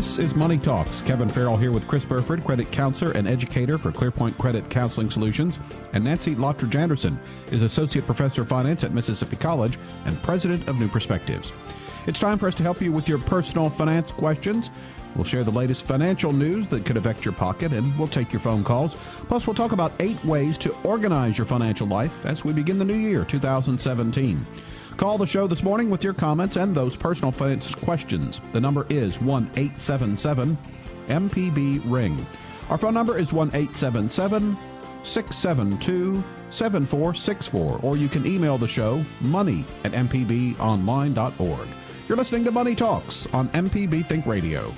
This is Money Talks. Kevin Farrell here with Chris Burford, credit counselor and educator for ClearPoint Credit Counseling Solutions, and Nancy Lottridge Anderson is associate professor of finance at Mississippi College and president of New Perspectives. It's time for us to help you with your personal finance questions. We'll share the latest financial news that could affect your pocket, and we'll take your phone calls. Plus, we'll talk about eight ways to organize your financial life as we begin the new year, 2017. Call the show this morning with your comments and those personal finance questions. The number is 1 877 MPB Ring. Our phone number is 1 877 672 7464, or you can email the show money at mpbonline.org. You're listening to Money Talks on MPB Think Radio.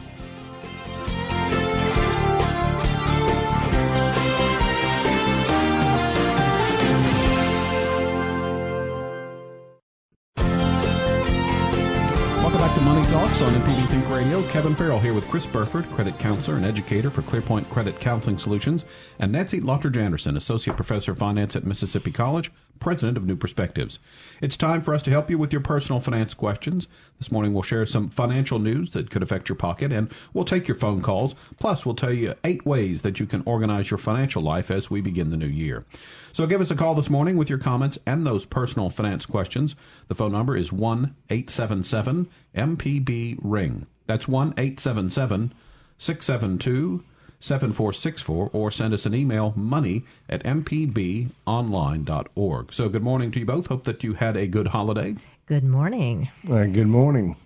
Radio. Kevin Farrell here with Chris Burford, credit counselor and educator for ClearPoint Credit Counseling Solutions, and Nancy Lottridge Anderson, associate professor of finance at Mississippi College, president of New Perspectives. It's time for us to help you with your personal finance questions. This morning we'll share some financial news that could affect your pocket, and we'll take your phone calls. Plus, we'll tell you eight ways that you can organize your financial life as we begin the new year. So give us a call this morning with your comments and those personal finance questions. The phone number is 1 877 MPB Ring. That's 1 877 672 7464 or send us an email money at mpbonline.org. So good morning to you both. Hope that you had a good holiday. Good morning. Uh, good morning.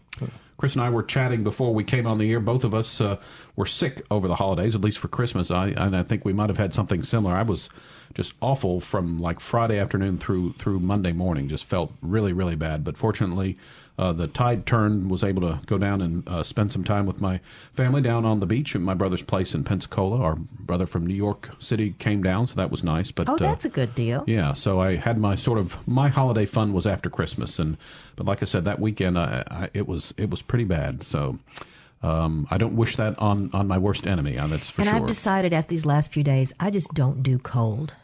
Chris and I were chatting before we came on the air. Both of us uh, were sick over the holidays, at least for Christmas. I, and I think we might have had something similar. I was just awful from like Friday afternoon through through Monday morning. Just felt really really bad. But fortunately, uh, the tide turned. Was able to go down and uh, spend some time with my family down on the beach at my brother's place in Pensacola. Our brother from New York City came down, so that was nice. But Oh, that's a good deal. yeah, so I had my sort of my holiday fun was after Christmas, and but like I said, that weekend I, I, it was it was pretty bad. So um, I don't wish that on on my worst enemy. Uh, that's for and sure. I've decided after these last few days, I just don't do cold.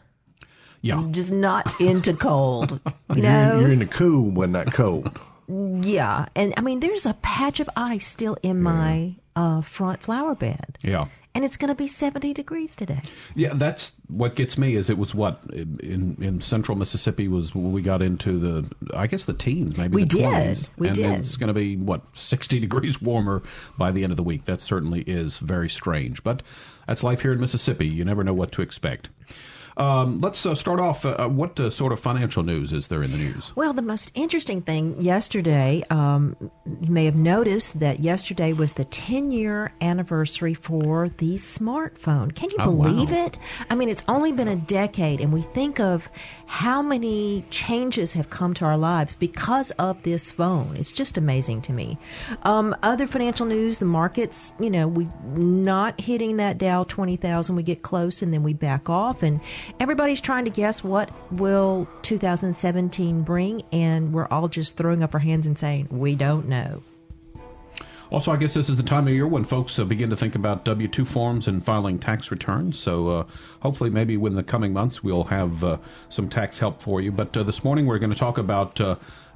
yeah, I'm just not into cold. You You're, know? you're in the cool when not cold. Yeah. And I mean, there's a patch of ice still in my uh, front flower bed. yeah. And it's going to be 70 degrees today. Yeah, that's what gets me. Is it was what in in central Mississippi was when we got into the I guess the teens, maybe We the did. 20s. We and did. It's going to be what sixty degrees warmer by the end of the week. That certainly is very strange, but that's life here in Mississippi. You never know what to expect. Um, let's uh, start off. Uh, what uh, sort of financial news is there in the news? Well, the most interesting thing yesterday, um, you may have noticed that yesterday was the 10 year anniversary for the smartphone. Can you Oh, wow. believe it? I mean, it's only been a decade, and we think of how many changes have come to our lives because of this phone. It's just amazing to me. Um, other financial news, the markets, you know, we're not hitting that Dow 20,000. We get close and then we back off, and everybody's trying to guess what will 2017 bring, and we're all just throwing up our hands and saying, we don't know. Also, I guess this is the time of year when folks uh, begin to think about W 2 forms and filing tax returns. So, uh, hopefully, maybe in the coming months, we'll have uh, some tax help for you. But uh, this morning, we're going to talk about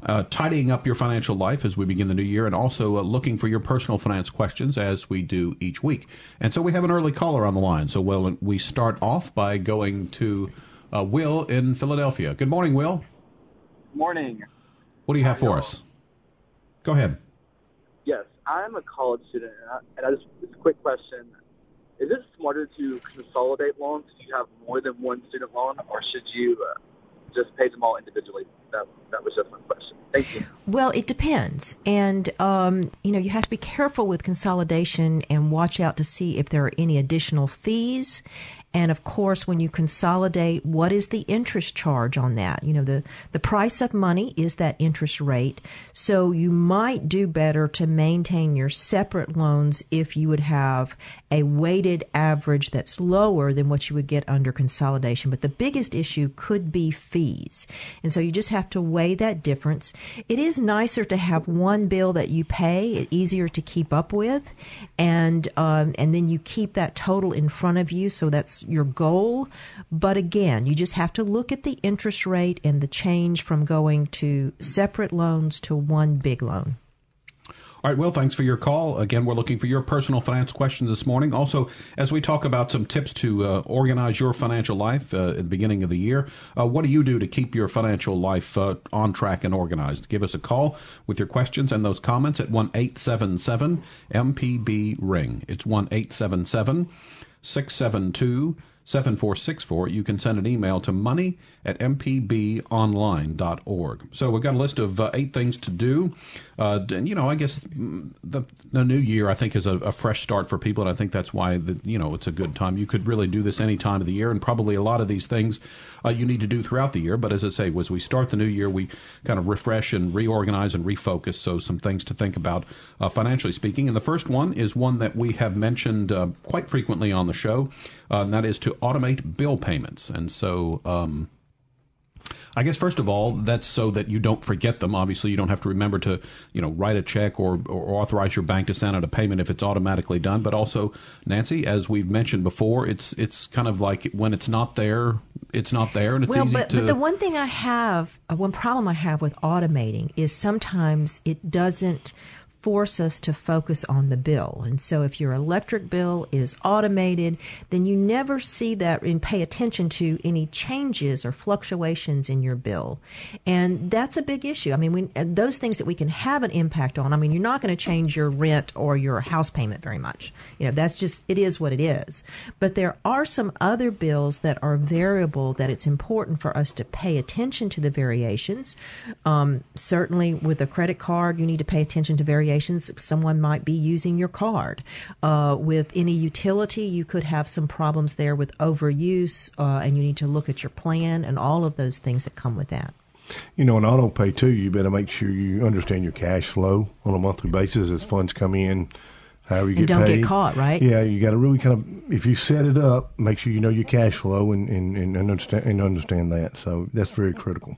uh, tidying up your financial life as we begin the new year and also uh, looking for your personal finance questions as we do each week. And so, we have an early caller on the line. So, well, we start off by going to uh, Will in Philadelphia. Good morning, Will. Morning. What do you have for us? Go ahead. Yes, I'm a college student, and I, and I just this quick question: Is it smarter to consolidate loans if you have more than one student loan, or should you uh, just pay them all individually? That that was just my question. Thank you. Well, it depends. And, um, you know, you have to be careful with consolidation and watch out to see if there are any additional fees And of course, when you consolidate, what is the interest charge on that? You know, the, the price of money is that interest rate. So you might do better to maintain your separate loans if you would have a weighted average that's lower than what you would get under consolidation. But the biggest issue could be fees. And so you just have to weigh that difference. It is nicer to have one bill that you pay, easier to keep up with, and um, and then you keep that total in front of you, so that's your goal. But again, you just have to look at the interest rate and the change from going to separate loans to one big loan. All right, Will, thanks for your call. Again, we're looking for your personal finance questions this morning. Also, as we talk about some tips to uh, organize your financial life uh, at the beginning of the year, uh, what do you do to keep your financial life uh, on track and organized? Give us a call with your questions and those comments at 1 877 MPB Ring. It's 1 877 672 7464. You can send an email to money at mpbonline.org. So we've got a list of uh, eight things to do. Uh, and, you know, I guess the, the new year, I think, is a, a, fresh start for people. And I think that's why, the, you know, it's a good time. You could really do this any time of the year. And probably a lot of these things uh, you need to do throughout the year. But as I say, as we start the new year, we kind of refresh and reorganize and refocus. So some things to think about uh, financially speaking. And the first one is one that we have mentioned uh, quite frequently on the show, uh, and that is to automate bill payments. And so, um, I guess first of all, that's so that you don't forget them. Obviously, you don't have to remember to, you know, write a check or, or authorize your bank to send out a payment if it's automatically done. But also, Nancy, as we've mentioned before, it's it's kind of like when it's not there, it's not there, and it's well, easy but, to. But the one thing I have, uh, one problem I have with automating is sometimes it doesn't force us to focus on the bill. And so if your electric bill is automated, then you never see that and pay attention to any changes or fluctuations in your bill. And that's a big issue. I mean, we, those things that we can have an impact on. I mean, you're not going to change your rent or your house payment very much. You know, that's just, it is what it is. But there are some other bills that are variable that it's important for us to pay attention to the variations. Um, certainly with a credit card, you need to pay attention to variations someone might be using your card. Uh, with any utility, you could have some problems there with overuse, uh, and you need to look at your plan and all of those things that come with that. You know, in auto pay too, you better make sure you understand your cash flow on a monthly basis as funds come in however you and get don't paid. get caught, right? Yeah, you got to really kind of if you set it up, make sure you know your cash flow and and, and understand and understand that. So that's very critical.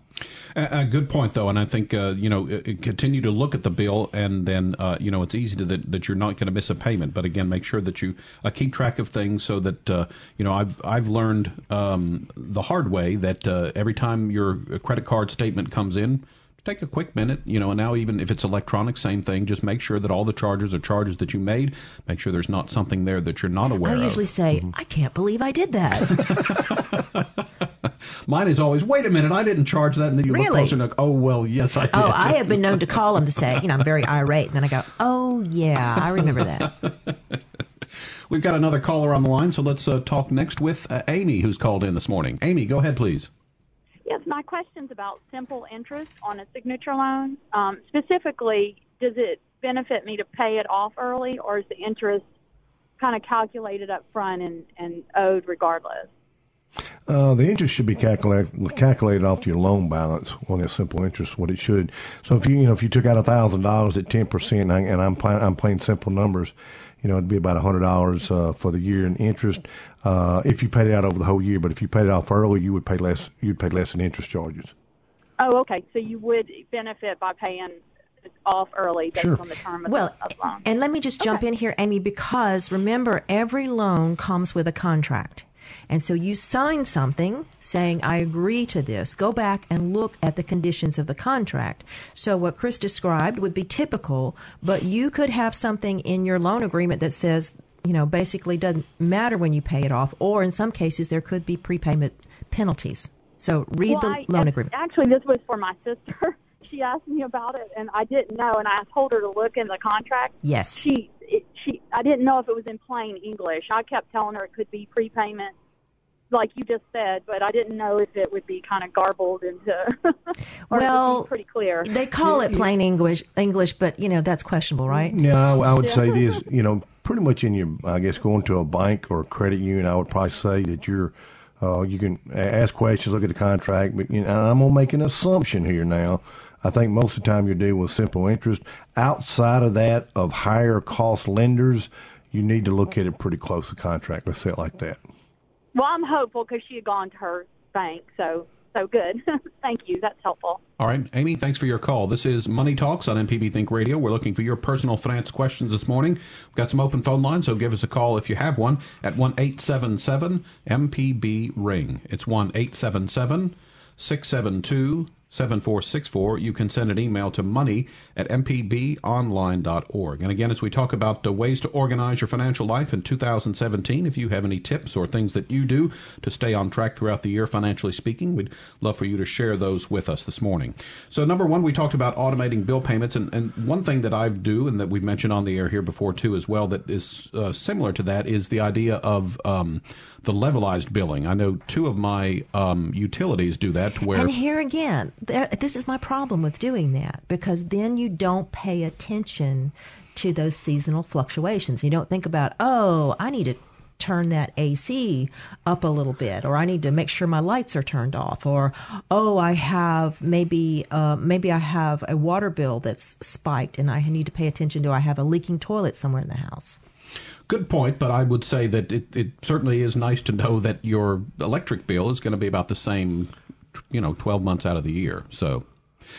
A, a good point, though, and I think uh, you know uh, continue to look at the bill, and then uh, you know it's easy to that, that you're not going to miss a payment. But again, make sure that you uh, keep track of things so that uh, you know I've I've learned um, the hard way that uh, every time your credit card statement comes in take a quick minute, you know, and now even if it's electronic, same thing. Just make sure that all the charges are charges that you made. Make sure there's not something there that you're not aware of. I of. usually say, Mm-hmm. I can't believe I did that. Mine is always, wait a minute, I didn't charge that. And then you look Really? closer and look, oh, well, yes, I did. oh, I have been known to call them to say, you know, I'm very irate. And then I go, oh, yeah, I remember that. We've got another caller on the line, so let's uh, talk next with uh, Amy, who's called in this morning. Amy, go ahead, please. Yes, my question's about simple interest on a signature loan. Um, specifically, does it benefit me to pay it off early, or is the interest kind of calculated up front and, and owed regardless? Uh, the interest should be calculated calculated off your loan balance on that simple interest. What it should. So if you you know if you took out a thousand dollars at ten percent, and I'm I'm playing simple numbers, you know it'd be about a hundred dollars uh, for the year in interest uh, if you paid it out over the whole year. But if you paid it off early, you would pay less. You'd pay less in interest charges. Oh, okay. So you would benefit by paying off early based Sure. on the term of Well, the of loan. and let me just jump in here, Amy, because remember, every loan comes with a contract. And so you sign something saying, I agree to this. Go back and look at the conditions of the contract. So what Chris described would be typical, but you could have something in your loan agreement that says, you know, basically doesn't matter when you pay it off, or in some cases there could be prepayment penalties. So read well, the I, loan agreement. Actually, this was for my sister. she asked me about it, and I didn't know, and I told her to look in the contract. Yes. She, it, she, I didn't know if it was in plain English. I kept telling her it could be prepayment, like you just said, but I didn't know if it would be kind of garbled into. or if it Well, pretty clear. They call it plain English, English, but you know that's questionable, right? Yeah, I, I would say this. You know, pretty much in your, I guess, going to a bank or a credit union, I would probably say that you're, uh, you can ask questions, look at the contract, but you know, I'm going to make an assumption here now. I think most of the time you're dealing with simple interest. Outside of that, of higher cost lenders, you need to look at it pretty close to contract. Let's say it like that. Well, I'm hopeful because she had gone to her bank, so so good. Thank you. That's helpful. All right, Amy, thanks for your call. This is Money Talks on MPB Think Radio. We're looking for your personal finance questions this morning. We've got some open phone lines, so give us a call if you have one at one eight seven seven MPB Ring. It's 1 877 672 7464. You can send an email to money at mpbonline.org. And again, as we talk about the ways to organize your financial life in 2017, if you have any tips or things that you do to stay on track throughout the year, financially speaking, we'd love for you to share those with us this morning. So, number one, we talked about automating bill payments. And, and one thing that I do, and that we've mentioned on the air here before too, as well, that is uh, similar to that, is the idea of um, the levelized billing. I know two of my um, utilities do that to where. And here again, this is my problem with doing that because then you don't pay attention to those seasonal fluctuations. You don't think about, oh, I need to turn that AC up a little bit, or I need to make sure my lights are turned off, or oh, I have maybe uh, maybe I have a water bill that's spiked, and I need to pay attention. Do I have a leaking toilet somewhere in the house? Good point, but I would say that it, it certainly is nice to know that your electric bill is going to be about the same, you know, 12 months out of the year. So,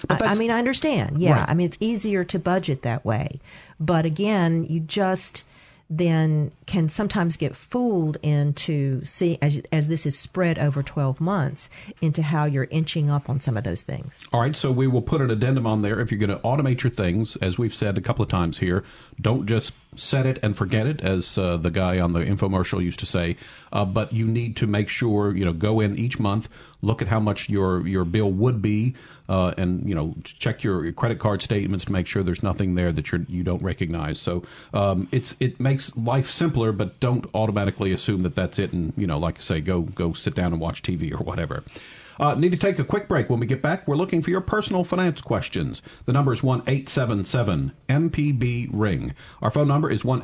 I, I, mean, I understand. Yeah. Right. I mean, it's easier to budget that way. But again, you just then can sometimes get fooled into see as, as this is spread over 12 months into how you're inching up on some of those things. All right, so we will put an addendum on there if you're going to automate your things as we've said a couple of times here, don't just set it and forget it as uh, the guy on the infomercial used to say, uh, but you need to make sure, you know, go in each month, look at how much your your bill would be uh, and you know check your credit card statements to make sure there's nothing there that you're, you don't recognize. So um, it's it makes life simpler, but don't automatically assume that that's it. And you know, like I say, go go sit down and watch TV or whatever. Uh, need to take a quick break. When we get back, we're looking for your personal finance questions. The number is one eight seven seven MPB Ring. Our phone number is 1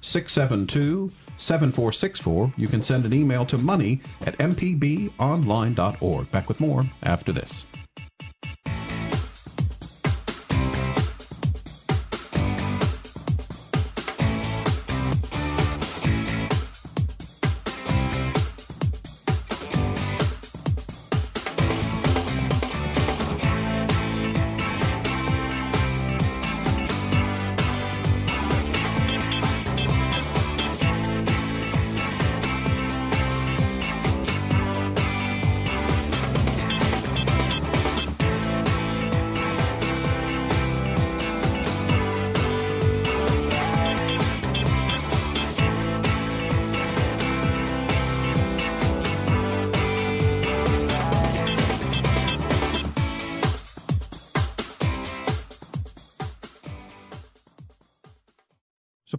672 7464. You can send an email to money at mpbonline.org. Back with more after this.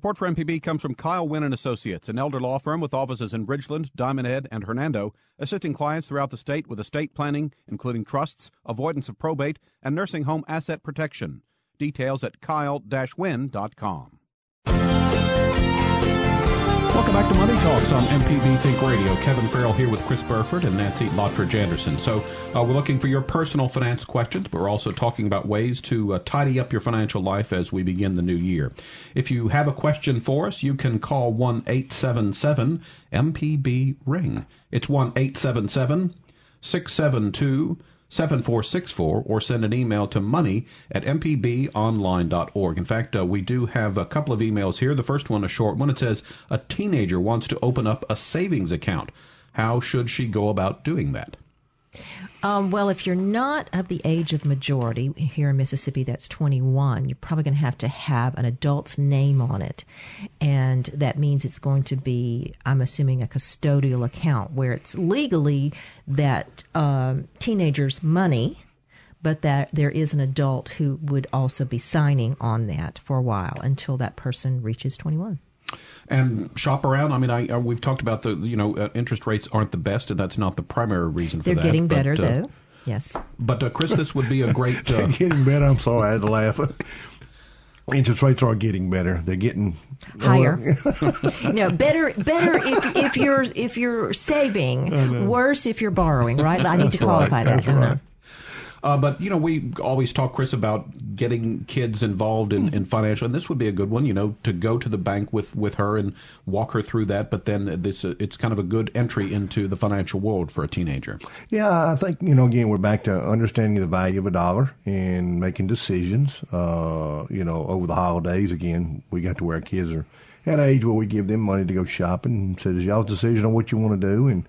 Support for MPB comes from Kyle Wynn and Associates, an elder law firm with offices in Ridgeland, Diamond Head, and Hernando, assisting clients throughout the state with estate planning, including trusts, avoidance of probate, and nursing home asset protection. Details at kyle-wynn.com. Welcome back to Money Talks on MPB Think Radio. Kevin Farrell here with Chris Burford and Nancy Lottridge Anderson. So, uh, we're looking for your personal finance questions, but we're also talking about ways to uh, tidy up your financial life as we begin the new year. If you have a question for us, you can call 1 877 MPB Ring. It's 1 877 672 7464 or send an email to money at mpbonline.org. In fact, uh, we do have a couple of emails here. The first one, a short one, it says, A teenager wants to open up a savings account. How should she go about doing that? Um, well, if you're not of the age of majority here in Mississippi, that's 21, you're probably going to have to have an adult's name on it. And that means it's going to be, I'm assuming, a custodial account where it's legally that um, teenager's money, but that there is an adult who would also be signing on that for a while until that person reaches 21 and shop around. I mean, I, uh, we've talked about the you know uh, interest rates aren't the best, and that's not the primary reason for They're that. They're getting better uh, though. Yes. But uh, Chris, this would be a great. Uh, getting better. I'm sorry, I had to laugh. interest rates are getting better. They're getting higher. no, better better if if you're if you're saving. Worse if you're borrowing. Right? I need That's to qualify right. that. That's right. Uh, but you know, we always talk, Chris, about getting kids involved in, in financial, and this would be a good one. You know, to go to the bank with, with her and walk her through that. But then this uh, it's kind of a good entry into the financial world for a teenager. Yeah, I think you know. Again, we're back to understanding the value of a dollar and making decisions. Uh, you know, over the holidays, again, we got to where our kids are at an age where we give them money to go shopping and "It's y'all's decision on what you want to do." And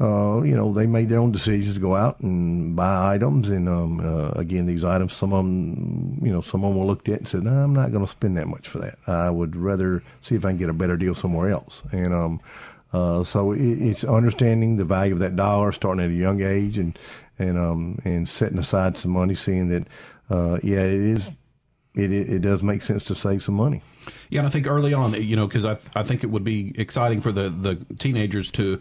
uh, you know, they made their own decisions to go out and buy items. And um, uh, again, these items, some of them, you know, some of them were looked at and said, "No, I'm not going to spend that much for that. I would rather see if I can get a better deal somewhere else." And um, uh, so it, it's understanding the value of that dollar, starting at a young age, and and um, and setting aside some money, seeing that, uh, yeah, it is, it, it it does make sense to save some money. Yeah, and I think early on, you know, because I I think it would be exciting for the the teenagers to.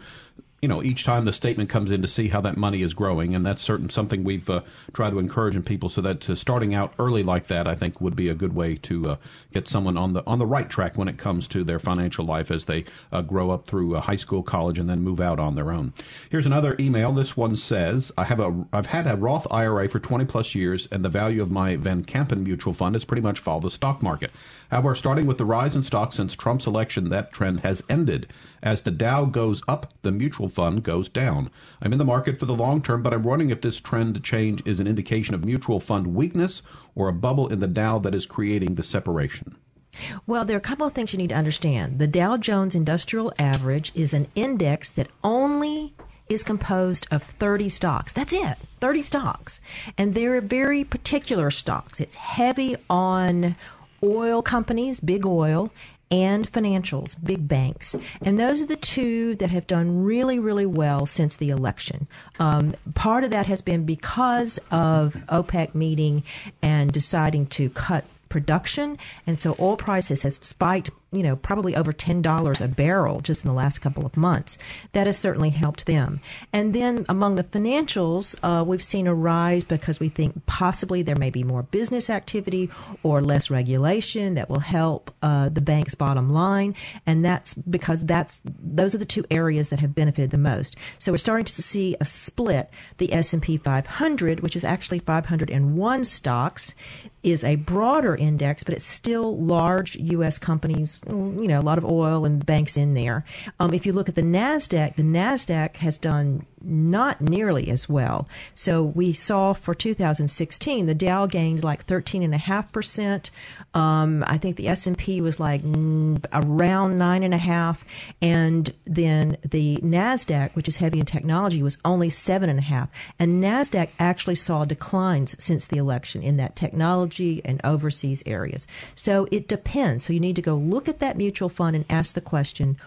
You know, each time the statement comes in to see how that money is growing, and that's certain something we've uh, tried to encourage in people. So that uh, starting out early like that, I think, would be a good way to uh, get someone on the on the right track when it comes to their financial life as they uh, grow up through uh, high school, college, and then move out on their own. Here's another email. This one says, "I have a I've had a Roth IRA for 20 plus years, and the value of my Van Kampen mutual fund has pretty much followed the stock market. However, starting with the rise in stocks since Trump's election, that trend has ended. As the Dow goes up, the mutual fund goes down. I'm in the market for the long term, but I'm wondering if this trend change is an indication of mutual fund weakness or a bubble in the Dow that is creating the separation." Well, there are a couple of things you need to understand. The Dow Jones Industrial Average is an index that only is composed of 30 stocks. That's it, 30 stocks. And they're very particular stocks. It's heavy on oil companies, big oil, and financials, big banks. And those are the two that have done really, really well since the election. Um, part of that has been because of OPEC meeting and deciding to cut production, and so oil prices have spiked, you know, probably over ten dollars a barrel just in the last couple of months. That has certainly helped them. And then among the financials, uh, we've seen a rise because we think possibly there may be more business activity or less regulation that will help uh, the bank's bottom line, and that's because that's those are the two areas that have benefited the most. So we're starting to see a split. The S and P 500, which is actually 501 stocks, is a broader index, but it's still large U.S. companies, you know, a lot of oil and banks in there. Um, if you look at the NASDAQ, the NASDAQ has done not nearly as well. So we saw for 2016, the Dow gained like 13.5%. Um, I think the S&P was like around 9.5. And then the NASDAQ, which is heavy in technology, was only 7.5. And NASDAQ actually saw declines since the election in that technology and overseas areas. So it depends. So you need to go look at that mutual fund and ask the question,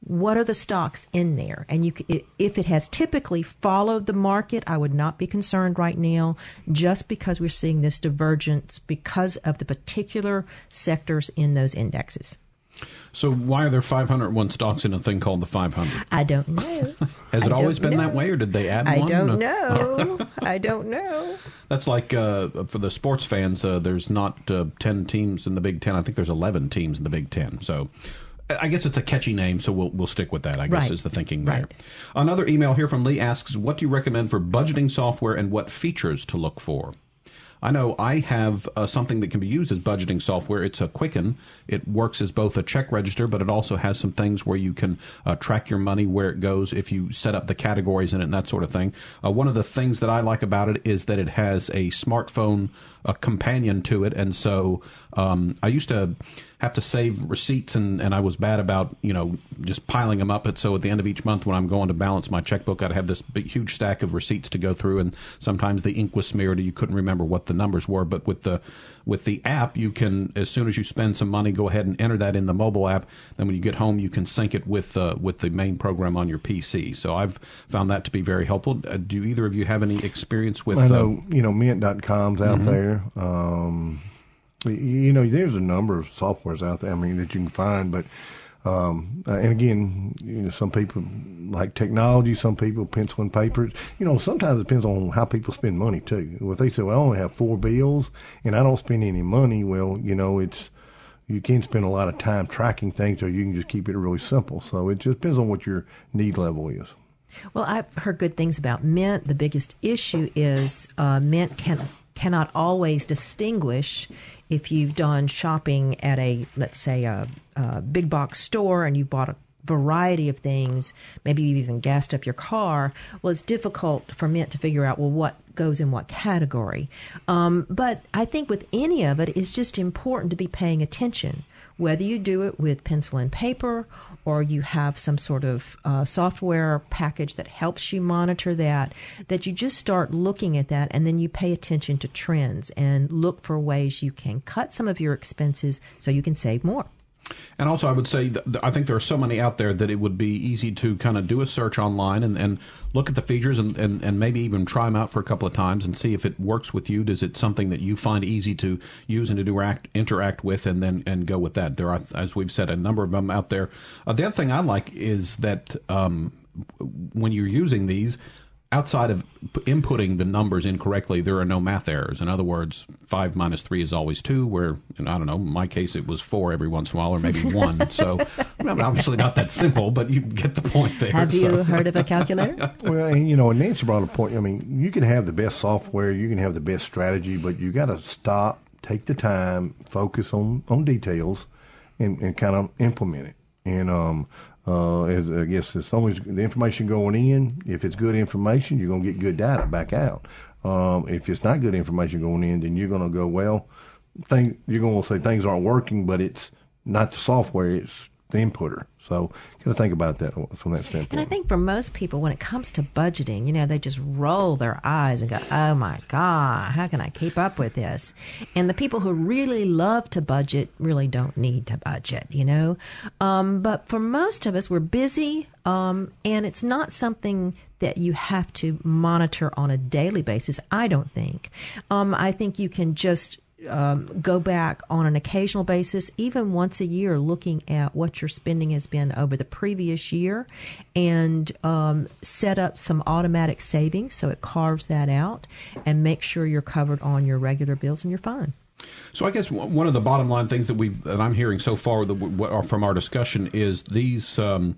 what are the stocks in there? And you, if it has typically followed the market, I would not be concerned right now, just because we're seeing this divergence because of the particular sectors in those indexes. So why are there 501 stocks in a thing called the 500? I don't know. Has I it always been that way, or did they add I one? don't know. I don't know. That's like uh, for the sports fans. Uh, there's not uh, ten teams in the Big Ten. I think there's eleven teams in the Big Ten. So. I guess it's a catchy name, so we'll we'll stick with that. I guess Right. is the thinking there. Right. Another email here from Lee asks, "What do you recommend for budgeting software and what features to look for?" I know I have uh, something that can be used as budgeting software. It's a Quicken. It works as both a check register, but it also has some things where you can uh, track your money, where it goes, if you set up the categories in it and that sort of thing. Uh, one of the things that I like about it is that it has a smartphone uh, companion to it, and so um, I used to have to save receipts, and, and I was bad about you know just piling them up. And so at the end of each month, when I'm going to balance my checkbook, I'd have this big, huge stack of receipts to go through, and sometimes the ink was smeared, and you couldn't remember what the numbers were. But with the with the app, you can as soon as you spend some money, go ahead and enter that in the mobile app. Then when you get home, you can sync it with uh, with the main program on your PC. So I've found that to be very helpful. Uh, do either of you have any experience with? I uh, know, you know, Mint.com's out there. Um, you know, there's a number of softwares out there. I mean, that you can find, but Um, uh, and again, you know, some people like technology, some people pencil and papers. You know, sometimes it depends on how people spend money too. If they say, well, I only have four bills and I don't spend any money, well, you know, it's, you can spend a lot of time tracking things or you can just keep it really simple. So it just depends on what your need level is. Well, I've heard good things about Mint. The biggest issue is uh, Mint can cannot always distinguish if you've done shopping at a let's say a, a big box store and you bought a variety of things, maybe you've even gassed up your car. Well, it's difficult for Mint to figure out well what goes in what category. Um, but I think with any of it, it's just important to be paying attention whether you do it with pencil and paper or you have some sort of uh, software package that helps you monitor that, that you just start looking at that and then you pay attention to trends and look for ways you can cut some of your expenses so you can save more. And also, I would say I think there are so many out there that it would be easy to kind of do a search online and, and look at the features and, and, and maybe even try them out for a couple of times and see if it works with you. Does it something that you find easy to use and to interact, interact with and then and go with that? There are, as we've said, a number of them out there. Uh, the other thing I like is that um, when you're using these, outside of inputting the numbers incorrectly, there are no math errors. In other words, five minus three is always two. Where and I don't know, in my case, it was four every once in a while, or maybe one. so obviously not that simple, but you get the point there. Have so. you heard of a calculator? well, and, you know, and Nancy brought a point. I mean, you can have the best software, you can have the best strategy, but you got to stop, take the time, focus on on details, and, and kind of implement it. And um, uh, I guess as long as the information going in, if it's good information, you're going to get good data back out. Um, if it's not good information going in, then you're going to go, well, thing, you're going to say things aren't working, but it's not the software, it's the inputter. So, got to think about that from that standpoint. And I think for most people, when it comes to budgeting, you know, they just roll their eyes and go, "Oh my God, how can I keep up with this?" And the people who really love to budget really don't need to budget, you know. Um, but for most of us, we're busy, um, and it's not something that you have to monitor on a daily basis. I don't think. Um, I think you can just um, go back on an occasional basis, even once a year, looking at what your spending has been over the previous year and um, set up some automatic savings so it carves that out and make sure you're covered on your regular bills and you're fine. So I guess one of the bottom line things that we that I'm hearing so far that, from our discussion is these um,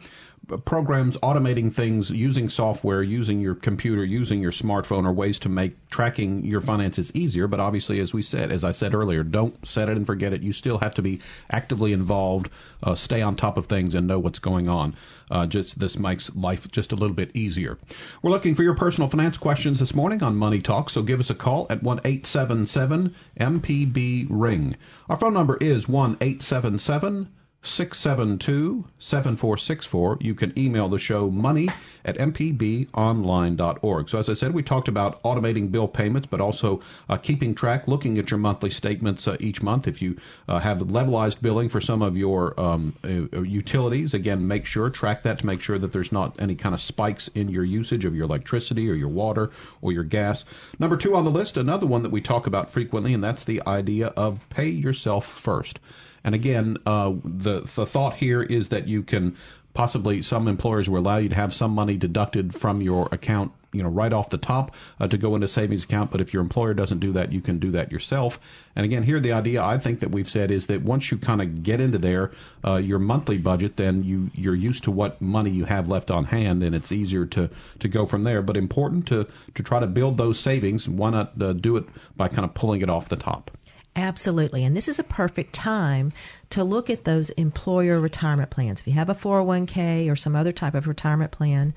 programs automating things using software, using your computer, using your smartphone are ways to make tracking your finances easier. But obviously, as we said, as I said earlier, don't set it and forget it. You still have to be actively involved, uh, stay on top of things, and know what's going on. Uh, just this makes life just a little bit easier. We're looking for your personal finance questions this morning on Money Talk, so give us a call at one eight seven seven MPB ring. Our phone number is one eight seven seven 672 7464. You can email the show money at mpbonline.org. So, as I said, we talked about automating bill payments, but also uh, keeping track, looking at your monthly statements uh, each month. If you uh, have levelized billing for some of your um, uh, utilities, again, make sure, track that to make sure that there's not any kind of spikes in your usage of your electricity or your water or your gas. Number two on the list, another one that we talk about frequently, and that's the idea of pay yourself first. And again, uh, the the thought here is that you can possibly some employers will allow you to have some money deducted from your account you know right off the top uh, to go into savings account. But if your employer doesn't do that you can do that yourself. And again here the idea i think that we've said is that once you kind of get into there uh, your monthly budget then you you're used to what money you have left on hand and it's easier to to go from there. But important to to try to build those savings why not uh, do it by kind of pulling it off the top Absolutely. And this is a perfect time to look at those employer retirement plans. If you have a 401k or some other type of retirement plan,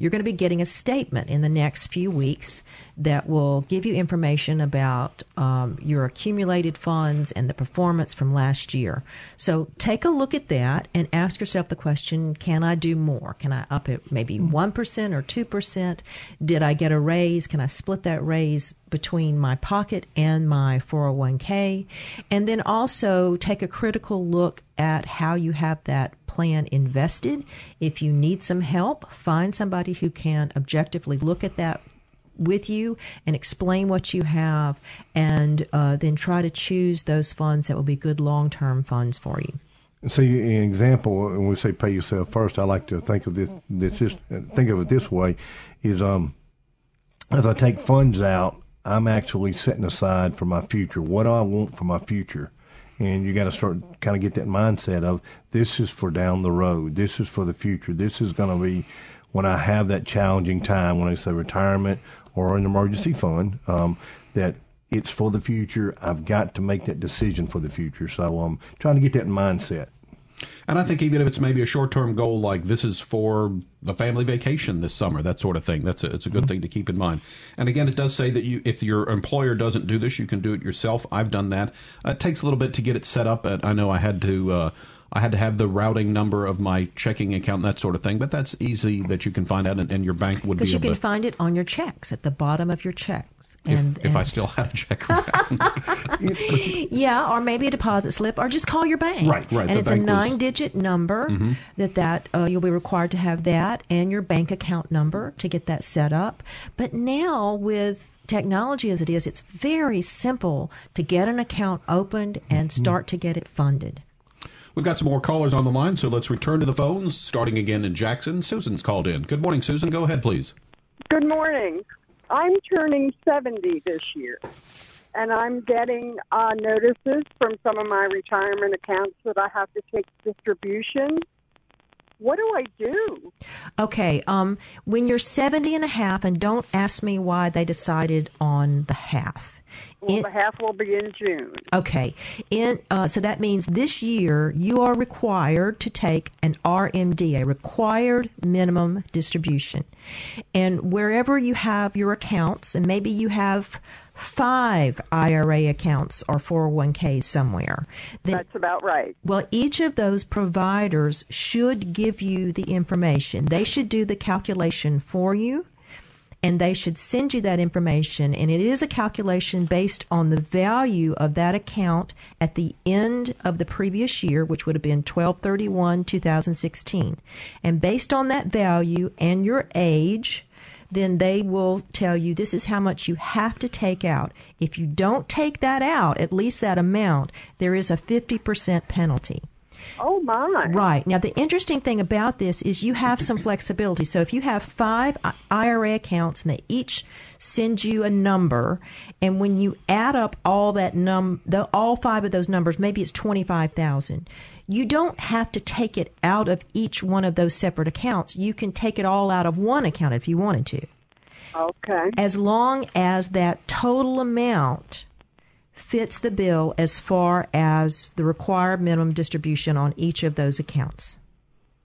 you're going to be getting a statement in the next few weeks that will give you information about um, your accumulated funds and the performance from last year. So take a look at that and ask yourself the question can I do more? Can I up it maybe 1% or 2%? Did I get a raise? Can I split that raise between my pocket and my 401k? And then also take a critical look at how you have that plan invested. If you need some help, find somebody who can objectively look at that with you and explain what you have, and uh, then try to choose those funds that will be good long term funds for you. See, an example when we say pay yourself first, I like to think of this. This think of it this way: is um, as I take funds out, I'm actually setting aside for my future. What do I want for my future? And you got to start kind of get that mindset of this is for down the road. This is for the future. This is going to be when I have that challenging time when I say retirement or an emergency fund. Um, that it's for the future. I've got to make that decision for the future. So I'm trying to get that mindset. And I think even if it's maybe a short term goal, like this is for the family vacation this summer, that sort of thing, that's a, it's a good mm-hmm. thing to keep in mind. And again, it does say that you, if your employer doesn't do this, you can do it yourself. I've done that. Uh, it takes a little bit to get it set up. I know I had to. Uh, I had to have the routing number of my checking account, and that sort of thing. But that's easy that you can find out, and, and your bank would be because you can to, find it on your checks at the bottom of your checks. And, if, if I still had a check yeah, or maybe a deposit slip, or just call your bank. Right, right. And it's a nine-digit was... number mm-hmm. that that uh, you'll be required to have that and your bank account number to get that set up. But now with technology as it is, it's very simple to get an account opened and mm-hmm. start to get it funded. We've got some more callers on the line, so let's return to the phones, starting again in Jackson. Susan's called in. Good morning, Susan. Go ahead, please. Good morning. I'm turning 70 this year, and I'm getting uh, notices from some of my retirement accounts that I have to take distribution. What do I do? Okay, um, when you're 70 and a half, and don't ask me why they decided on the half well, the half will be in June. Okay. In uh, so that means this year you are required to take an RMD, a required minimum distribution, and wherever you have your accounts, and maybe you have five IRA accounts or 401ks somewhere. Then, That's about right. Well, each of those providers should give you the information. They should do the calculation for you and they should send you that information. And it is a calculation based on the value of that account at the end of the previous year, which would have been 1231 2016. And based on that value and your age, then they will tell you this is how much you have to take out. If you don't take that out, at least that amount, there is a 50% penalty. Oh my! Right now, the interesting thing about this is you have some flexibility. So if you have five IRA accounts and they each send you a number, and when you add up all that num, the, all five of those numbers, maybe it's twenty five thousand. You don't have to take it out of each one of those separate accounts. You can take it all out of one account if you wanted to. Okay. As long as that total amount fits the bill as far as the required minimum distribution on each of those accounts.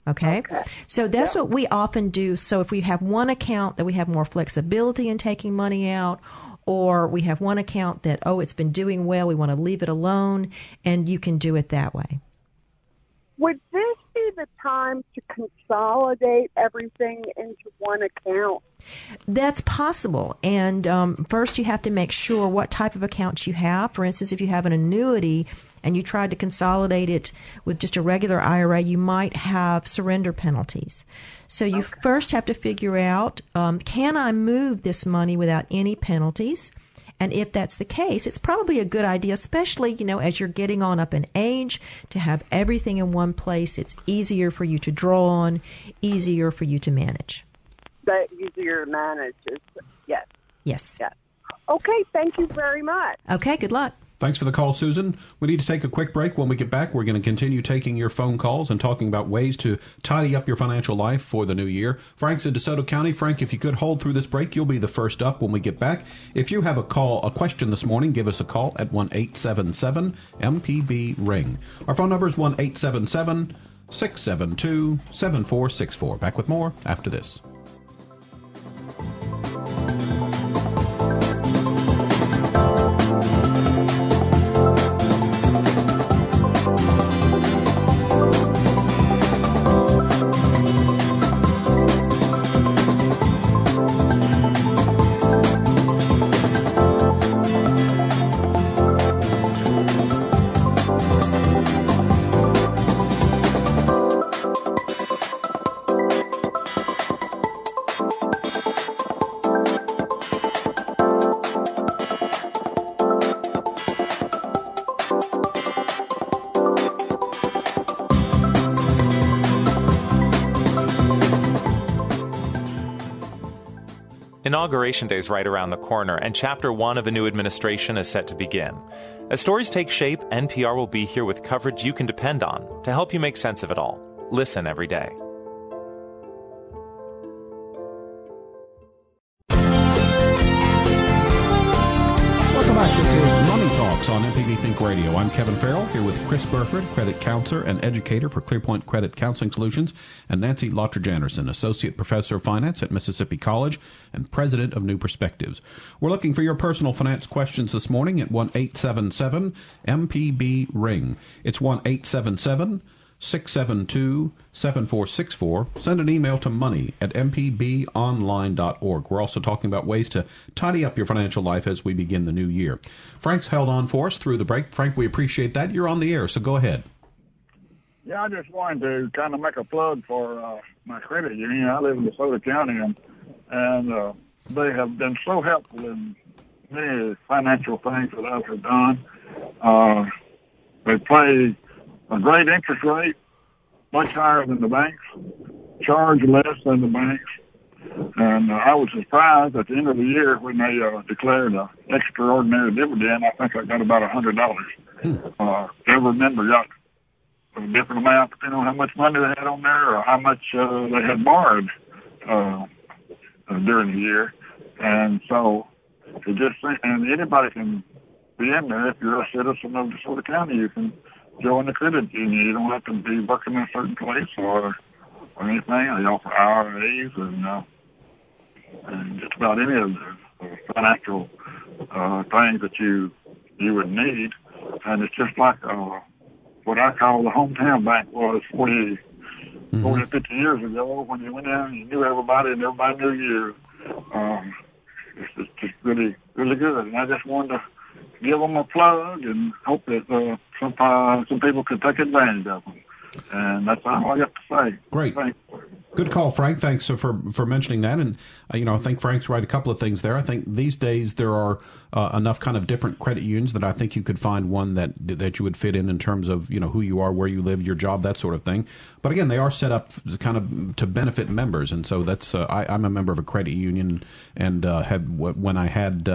Okay? okay. So that's yep. what we often do. So if we have one account that we have more flexibility in taking money out, or we have one account that, oh, it's been doing well, we want to leave it alone, and you can do it that way. Would this the time to consolidate everything into one account? That's possible. And um, first, you have to make sure what type of accounts you have. For instance, if you have an annuity and you tried to consolidate it with just a regular IRA, you might have surrender penalties. So you okay. first have to figure out um, can I move this money without any penalties? And if that's the case, it's probably a good idea, especially, you know, as you're getting on up in age, to have everything in one place. It's easier for you to draw on, easier for you to manage. That easier to manage is, yes. Yes. Yes. Okay, thank you very much. Okay, good luck. Thanks for the call, Susan. We need to take a quick break. When we get back, we're going to continue taking your phone calls and talking about ways to tidy up your financial life for the new year. Frank's in DeSoto County. Frank, if you could hold through this break, you'll be the first up when we get back. If you have a call, a question this morning, give us a call at 1 877 MPB Ring. Our phone number is 1 877 672 7464. Back with more after this. Inauguration Day is right around the corner, and Chapter 1 of a new administration is set to begin. As stories take shape, NPR will be here with coverage you can depend on to help you make sense of it all. Listen every day. Kevin Farrell here with Chris Burford, credit counselor and educator for Clearpoint Credit Counseling Solutions, and Nancy Lottridge Anderson, associate professor of finance at Mississippi College and president of New Perspectives. We're looking for your personal finance questions this morning at one eight seven seven MPB Ring. It's one eight seven seven 672 7464. Send an email to money at mpbonline.org. We're also talking about ways to tidy up your financial life as we begin the new year. Frank's held on for us through the break. Frank, we appreciate that. You're on the air, so go ahead. Yeah, I just wanted to kind of make a plug for uh, my credit union. I live in DeSoto County, and, and uh, they have been so helpful in many financial things that I've done. Uh, they pay a great interest rate, much higher than the banks, charge less than the banks. And uh, I was surprised at the end of the year when they uh, declared an extraordinary dividend. I think I got about a hundred dollars. Uh, every member got a different amount depending on how much money they had on there or how much uh, they had borrowed uh, uh, during the year. And so it just and anybody can be in there if you're a citizen of DeSoto County. You can join the credit union. You don't have to be working in a certain place or or anything. They offer IRAs and uh, and just about any of the uh, financial uh, things that you you would need. And it's just like uh, what I call the hometown bank was 40, mm-hmm. 40 50 years ago when you went in, you knew everybody and everybody knew you. Um, it's just, just really, really good. And I just wanted to give them a plug and hope that uh, some uh, some people could take advantage of them. And that's all I got to say. Great. Thanks. Good call, Frank. Thanks for for mentioning that. And uh, you know, I think Frank's right. A couple of things there. I think these days there are uh, enough kind of different credit unions that I think you could find one that that you would fit in in terms of you know who you are, where you live, your job, that sort of thing. But again, they are set up kind of to benefit members, and so that's uh, I, I'm a member of a credit union, and uh, had when I had.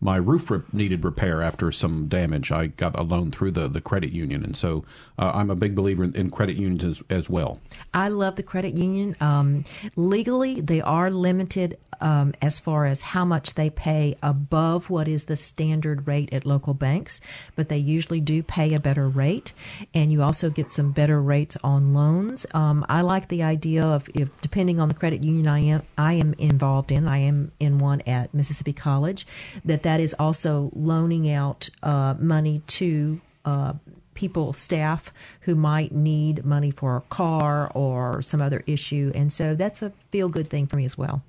My roof needed repair after some damage. I got a loan through the, the credit union, and so uh, I'm a big believer in, in, credit unions as, as well. I love the credit union. Um, legally, they are limited um, as far as how much they pay above what is the standard rate at local banks, but they usually do pay a better rate, and you also get some better rates on loans. Um, I like the idea of if depending on the credit union I am I am involved in, I am in one at Mississippi College, that that is also loaning out uh, money to uh, people, staff who might need money for a car or some other issue. And so that's a feel good thing for me as well.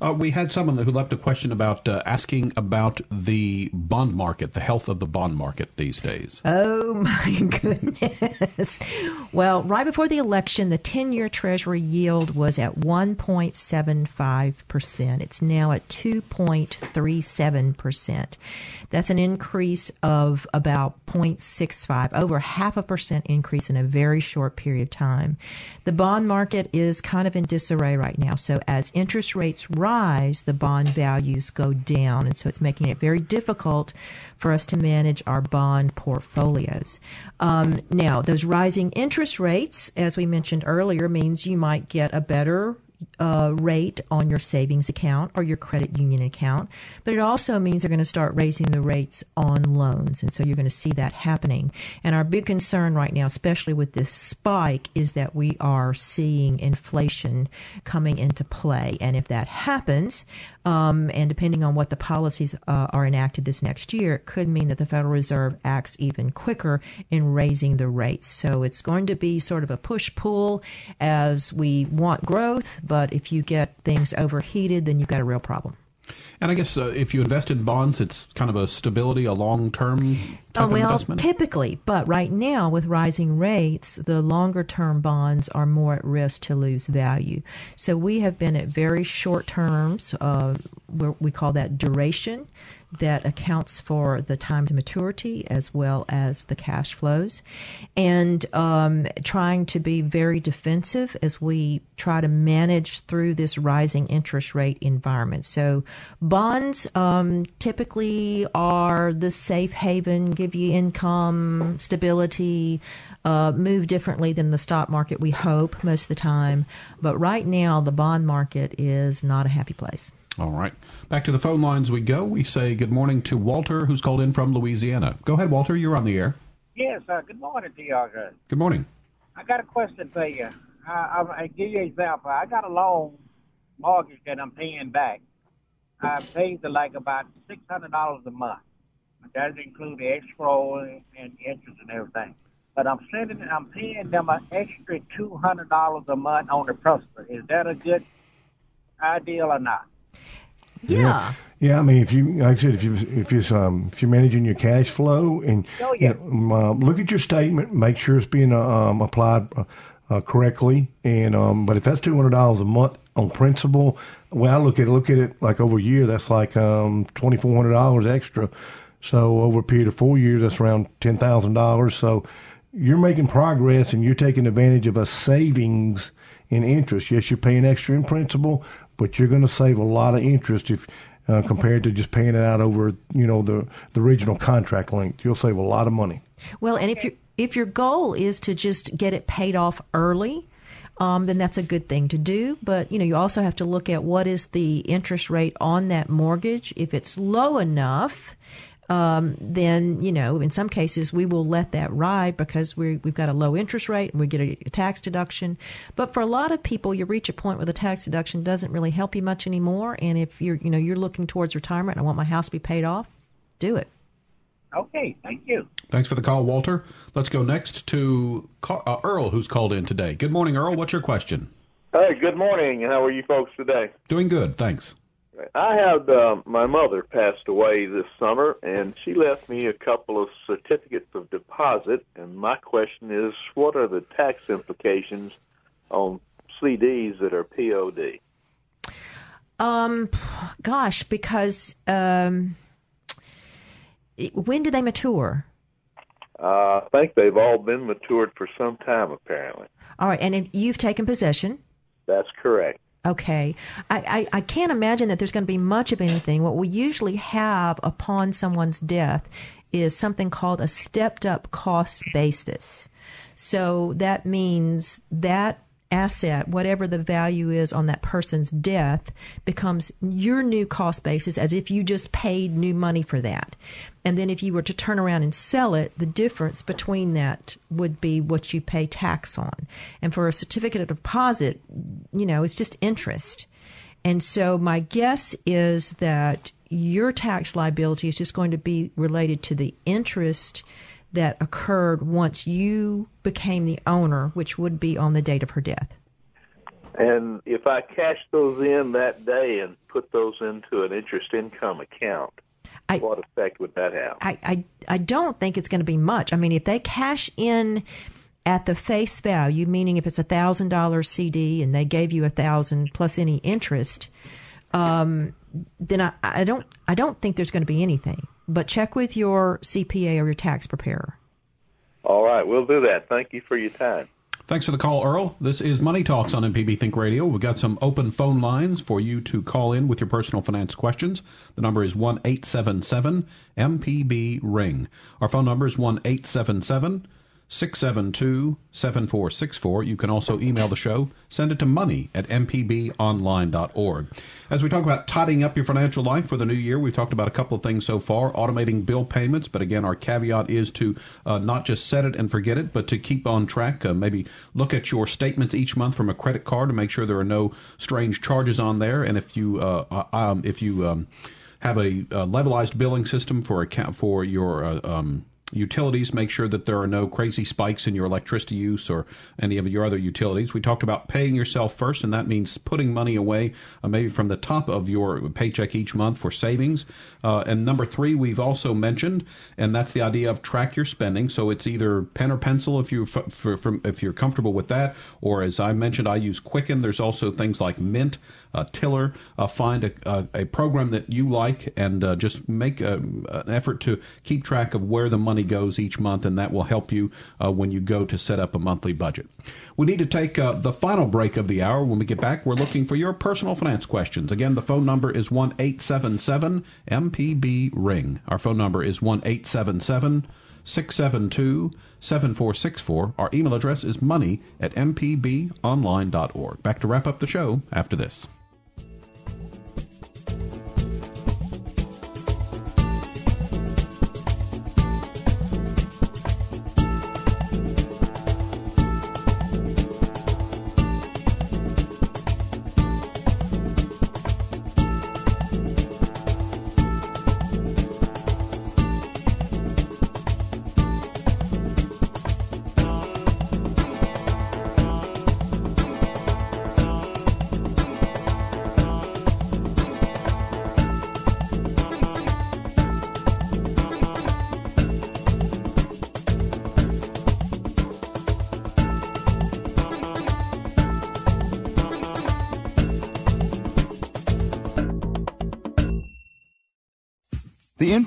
Uh, we had someone who left a question about uh, asking about the bond market, the health of the bond market these days. Oh, my goodness. well, right before the election, the 10 year Treasury yield was at 1.75%. It's now at 2.37%. That's an increase of about 0.65, over half a percent increase in a very short period of time. The bond market is kind of in disarray right now. So as interest rates rise, the bond values go down. And so it's making it very difficult for us to manage our bond portfolios. Um, now, those rising interest rates, as we mentioned earlier, means you might get a better uh, rate on your savings account or your credit union account, but it also means they're going to start raising the rates on loans. And so you're going to see that happening. And our big concern right now, especially with this spike, is that we are seeing inflation coming into play. And if that happens, um, and depending on what the policies uh, are enacted this next year, it could mean that the Federal Reserve acts even quicker in raising the rates. So it's going to be sort of a push pull as we want growth, but if you get things overheated, then you've got a real problem. And I guess uh, if you invest in bonds, it's kind of a stability, a long term oh, well, investment? typically. But right now, with rising rates, the longer term bonds are more at risk to lose value. So we have been at very short terms, uh, we call that duration that accounts for the time to maturity as well as the cash flows, and um, trying to be very defensive as we try to manage through this rising interest rate environment. So, bonds um, typically are the safe haven, give you income stability. Uh, move differently than the stock market, we hope, most of the time. But right now, the bond market is not a happy place. All right. Back to the phone lines we go. We say good morning to Walter, who's called in from Louisiana. Go ahead, Walter. You're on the air. Yes, uh, good morning to y'all guys. Good morning. I got a question for you. I, I, I give you an example. I got a loan mortgage that I'm paying back. I paid the, like about six hundred dollars a month. That doesn't include the escrow and, and interest and everything but I'm sending, I'm paying them an extra two hundred dollars a month on the principal. Is that a good idea or not? Yeah. Yeah, I mean, if you, like I said, if you if you um, if you're managing your cash flow and oh, yeah. you know, um, look at your statement, make sure it's being uh, um, applied uh, uh, correctly. And um, but if that's two hundred dollars a month on principal, well, I look at it, look at it like over a year, that's like um, twenty four hundred dollars extra. So over a period of four years, that's around ten thousand dollars. So you're making progress and you're taking advantage of a savings in interest. Yes, you're paying extra in principal, but you're going to save a lot of interest if uh, compared to just paying it out over you know the the original contract length. You'll save a lot of money. Well, and if you if your goal is to just get it paid off early. Um, then that's a good thing to do. But you know, you also have to look at what is the interest rate on that mortgage. If it's low enough, um, then you know in some cases we will let that ride because we we've got a low interest rate and we get a, a, tax deduction. But for a lot of people, you reach a point where the tax deduction doesn't really help you much anymore. And if you're you know you're looking towards retirement and I want my house to be paid off, do it. Okay, thank you. Thanks for the call, Walter. Let's go next to uh, Earl, who's called in today. Good morning, Earl. What's your question? Hey, good morning. How are you folks today? Doing good, thanks. I had uh, my mother passed away this summer, and she left me a couple of certificates of deposit. And my question is, what are the tax implications on CDs that are POD? Um, gosh, because um, when do they mature? Uh, I think they've all been matured for some time, apparently. All right, and you've taken possession. That's correct. Okay. I, I, I, can't imagine that there's going to be much of anything. What we usually have upon someone's death is something called a stepped up cost basis. So that means that asset, whatever the value is on that person's death, becomes your new cost basis as if you just paid new money for that. And then if you were to turn around and sell it, the difference between that would be what you pay tax on. And for a certificate of deposit, you know, it's just interest. And so my guess is that your tax liability is just going to be related to the interest that occurred once you became the owner, which would be on the date of her death. And if I cash those in that day and put those into an interest income account, I, what effect would that have? I, I, I don't think it's going to be much. I mean, if they cash in at the face value, meaning if it's a thousand dollar CD and they gave you a thousand plus any interest, um, then I, I don't I don't think there's going to be anything but check with your CPA or your tax preparer. All right, we'll do that. Thank you for your time. Thanks for the call, Earl. This is Money Talks on MPB Think Radio. We've got some open phone lines for you to call in with your personal finance questions. The number is 1 877 MPB Ring. Our phone number is 1 877 672 7464. You can also email the show. Send it to money at mpbonline.org. As we talk about tidying up your financial life for the new year, we've talked about a couple of things so far automating bill payments. But again, our caveat is to uh, not just set it and forget it, but to keep on track. Uh, maybe look at your statements each month from a credit card to make sure there are no strange charges on there. And if you, uh, uh um, if you, um, have a, a, levelized billing system for account for your uh, um, utilities, make sure that there are no crazy spikes in your electricity use or any of your other utilities. We talked about paying yourself first, and that means putting money away, uh, maybe from the top of your paycheck each month for savings. Uh, and number three, we've also mentioned, and that's the idea of track your spending. So it's either pen or pencil if you for, for, if you're comfortable with that, or as I mentioned, I use Quicken. There's also things like Mint uh, Tiller. Uh, find a, a, a, program that you like and uh, just make a, an effort to keep track of where the money goes each month, and that will help you uh, when you go to set up a monthly budget. We need to take uh, the final break of the hour. When we get back, we're looking for your personal finance questions. Again, the phone number is one eight seven seven MPB Ring. Our phone number is one eight seven seven six seven two. 7464. Our email address is money at mpbonline.org. Back to wrap up the show after this.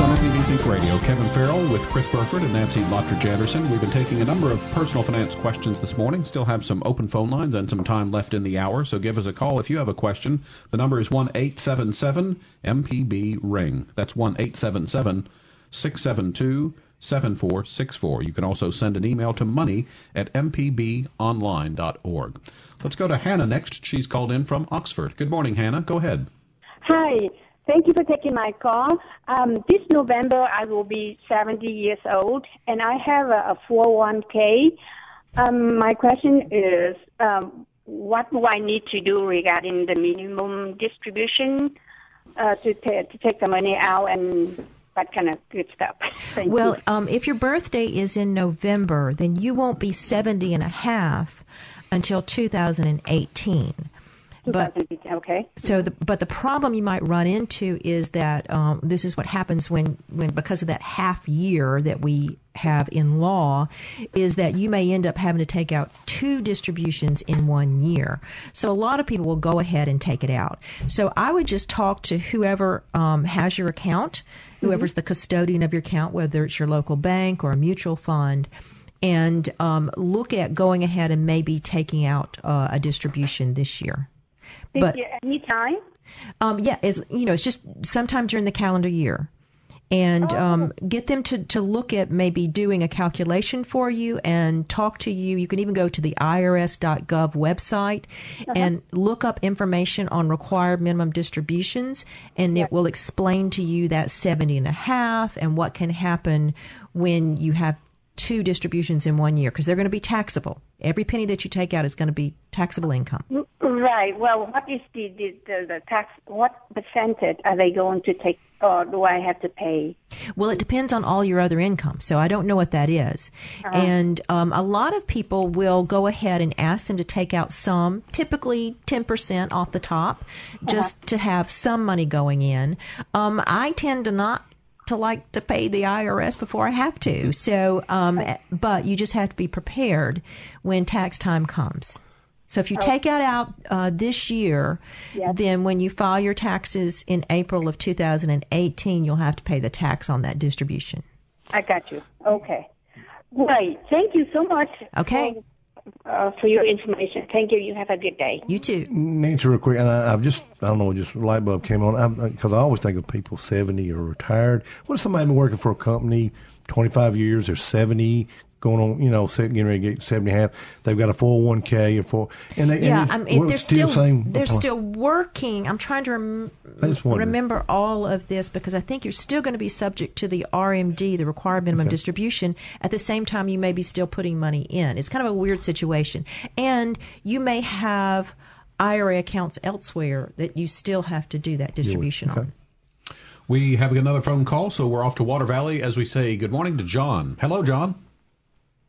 On MPB Think Radio. Kevin Farrell with Chris Burford and Nancy Lottridge Anderson. We've been taking a number of personal finance questions this morning. Still have some open phone lines and some time left in the hour, so give us a call if you have a question. The number is 1 877 MPB Ring. That's 1 877 672 7464. You can also send an email to money at mpbonline.org. Let's go to Hannah next. She's called in from Oxford. Good morning, Hannah. Go ahead. Hi. Thank you for taking my call. Um, this November, I will be 70 years old, and I have a, a 401k. Um, my question is, um, what do I need to do regarding the minimum distribution uh, to, t- to take the money out and that kind of good stuff? Thank well, um, if your birthday is in November, then you won't be 70 and a half until 2018 but okay. So, the, but the problem you might run into is that um, this is what happens when, when because of that half year that we have in law, is that you may end up having to take out two distributions in one year. So a lot of people will go ahead and take it out. So I would just talk to whoever um, has your account, whoever's mm-hmm. the custodian of your account, whether it's your local bank or a mutual fund and um, look at going ahead and maybe taking out uh, a distribution this year but anytime. Um, yeah, it's you know, it's just sometime during the calendar year. And oh. um, get them to, to look at maybe doing a calculation for you and talk to you. You can even go to the IRS.gov website uh-huh. and look up information on required minimum distributions, and yes. it will explain to you that 70 and a half and what can happen when you have two distributions in one year because they're going to be taxable. Every penny that you take out is going to be taxable income. Right. Well, what is the, the, the, the tax? What percentage are they going to take, or do I have to pay? Well, it depends on all your other income. So I don't know what that is. Uh-huh. And um, a lot of people will go ahead and ask them to take out some, typically 10% off the top, just uh-huh. to have some money going in. Um, I tend to not to like to pay the IRS before I have to. So, um, but you just have to be prepared when tax time comes. So if you oh. take it out uh, this year, yes. then when you file your taxes in April of 2018, you'll have to pay the tax on that distribution. I got you. Okay. Great. Thank you so much. Okay. For- uh, for your information. Thank you. You have a good day. You too. Nancy, real quick, and I, have just, I don't know, just light bulb came on because I, I, always think of people 70 or retired. What if somebody been working for a company 25 years, they're 70, going on, you know, getting ready to get seventy half. They've got a four hundred one k and four, and they, yeah, and I mean, we're they're still, same they're apply. still working. I'm trying to rem- I just remember all of this because I think you're still going to be subject to the RMD, the required minimum Okay. distribution. At the same time, you may be still putting money in. It's kind of a weird situation, and you may have IRA accounts elsewhere that you still have to do that distribution on. We have another phone call, so we're off to Water Valley as we say good morning to John. Hello, John.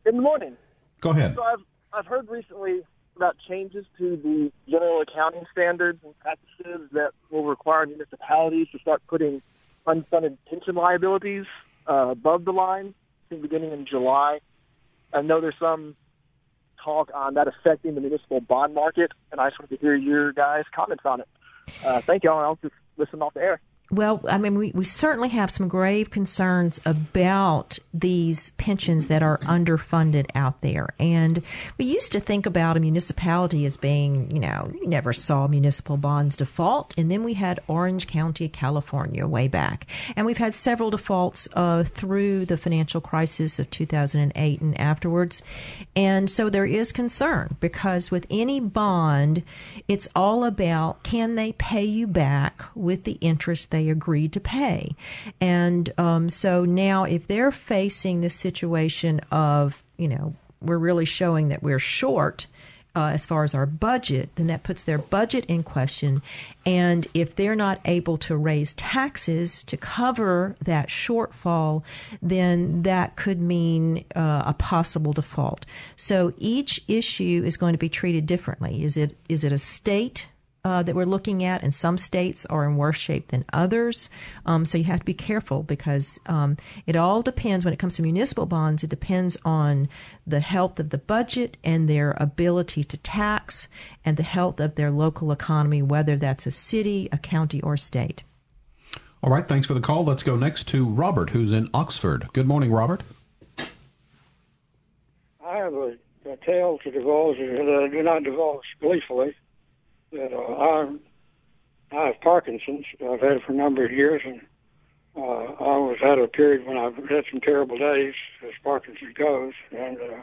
Good morning. Go ahead. So I've I've heard recently about changes to the general accounting standards and practices that will require municipalities to start putting unfunded pension liabilities uh, above the line, beginning in July. I know there's some talk on that affecting the municipal bond market, and I just wanted to hear your guys' comments on it. Uh, thank y'all, and I'll just listen off the air. Well, I mean, we, we certainly have some grave concerns about these pensions that are underfunded out there. And we used to think about a municipality as being, you know, you never saw municipal bonds default. And then we had Orange County, California, way back. And we've had several defaults uh, through the financial crisis of 2008 and afterwards. And so there is concern because with any bond, it's all about can they pay you back with the interest they agreed to pay. And um, so now, if they're facing the situation of, you know, we're really showing that we're short. Uh, as far as our budget, then that puts their budget in question. And if they're not able to raise taxes to cover that shortfall, then that could mean uh, a possible default. So each issue is going to be treated differently. Is it is it a state uh, that we're looking at, and some states are in worse shape than others. Um, so you have to be careful because um, it all depends when it comes to municipal bonds. It depends on the health of the budget and their ability to tax, and the health of their local economy, whether that's a city, a county, or state. All right, thanks for the call. Let's go next to Robert, who's in Oxford. Good morning, Robert. I have a, a tale to divulge that I do not divulge gleefully. That uh, I, I have Parkinson's. I've had it for a number of years, and uh, I was at a period when I've had some terrible days, as Parkinson's goes, and uh,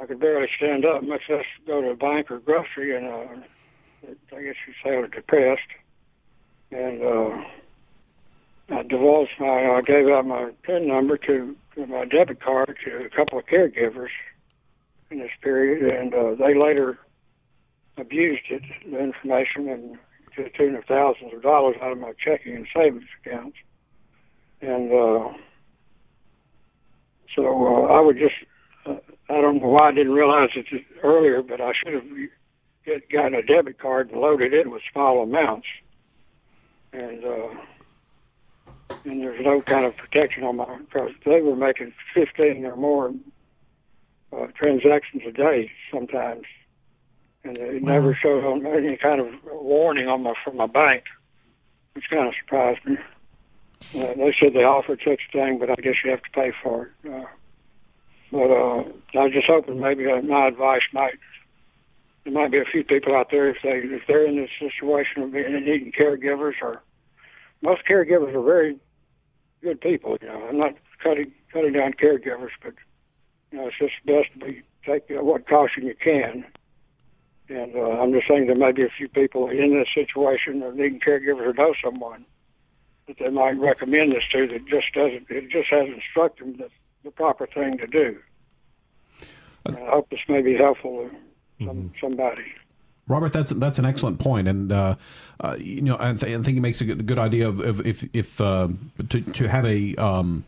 I could barely stand up, much less go to a bank or grocery, and uh, I guess you'd say I was depressed. And uh, I divulged my, I gave out my PIN number to, to my debit card to a couple of caregivers in this period, and uh, they later abused it, the information, and to the tune of thousands of dollars out of my checking and savings accounts. And uh, so uh, I would just, uh, I don't know why I didn't realize it earlier, but I should have get, gotten a debit card and loaded it with small amounts. And uh, and there's no kind of protection on my because they were making 15 or more uh, transactions a day sometimes, and it Wow. never showed on any kind of warning on my from my bank, which kind of surprised me. Uh, they said they offered such a thing, but I guess you have to pay for it. Uh, but uh, I was just hoping maybe uh, my advice might there might be a few people out there if they if they're in this situation of being needing caregivers or most caregivers are very good people. You know, I'm not cutting cutting down caregivers, but you know, it's just best to be take uh, what caution you can. And uh, I'm just saying there may be a few people in this situation of needing caregivers or know someone that they might recommend this to that just doesn't it just hasn't instructed them that the proper thing to do. And I hope this may be helpful to some, somebody. Robert, that's that's an excellent point, and uh, uh, you know, I, th- I think it makes a good, good idea of, of if if uh, to to have a um,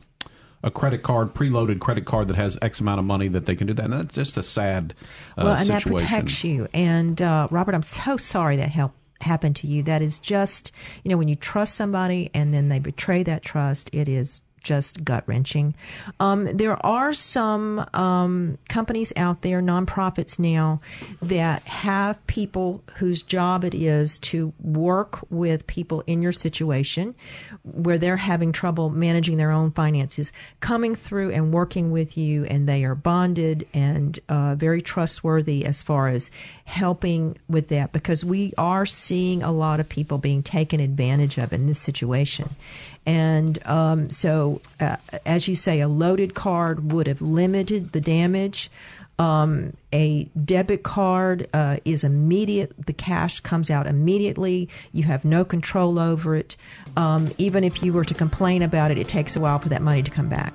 a credit card, preloaded credit card that has X amount of money that they can do that. And that's just a sad uh, well, and situation. that protects you. And uh, Robert, I'm so sorry that happened to you. That is just, you know, when you trust somebody and then they betray that trust, it is just gut wrenching. Um, there are some um, companies out there, nonprofits now, that have people whose job it is to work with people in your situation where they're having trouble managing their own finances, coming through and working with you, and they are bonded and uh, very trustworthy as far as helping with that because we are seeing a lot of people being taken advantage of in this situation. And um, so, uh, as you say, a loaded card would have limited the damage. Um, a debit card uh, is immediate. The cash comes out immediately. You have no control over it. Um, even if you were to complain about it, it takes a while for that money to come back.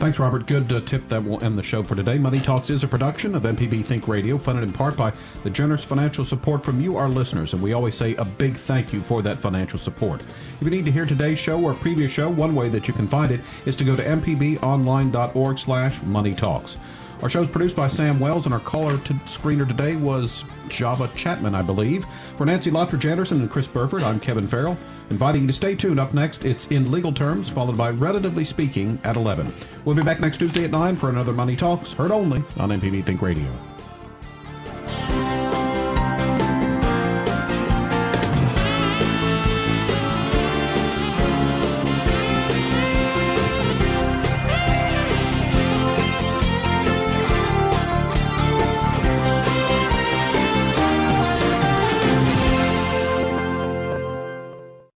Thanks, Robert. Good uh, tip that will end the show for today. Money Talks is a production of MPB Think Radio, funded in part by the generous financial support from you, our listeners. And we always say a big thank you for that financial support. If you need to hear today's show or previous show, one way that you can find it is to go to mpbonline.org slash money talks. Our show is produced by Sam Wells, and our caller to screener today was Java Chapman, I believe. For Nancy Lottridge Anderson and Chris Burford, I'm Kevin Farrell, inviting you to stay tuned. Up next, it's In Legal Terms, followed by Relatively Speaking at 11. We'll be back next Tuesday at 9 for another Money Talks, heard only on MPB Think Radio.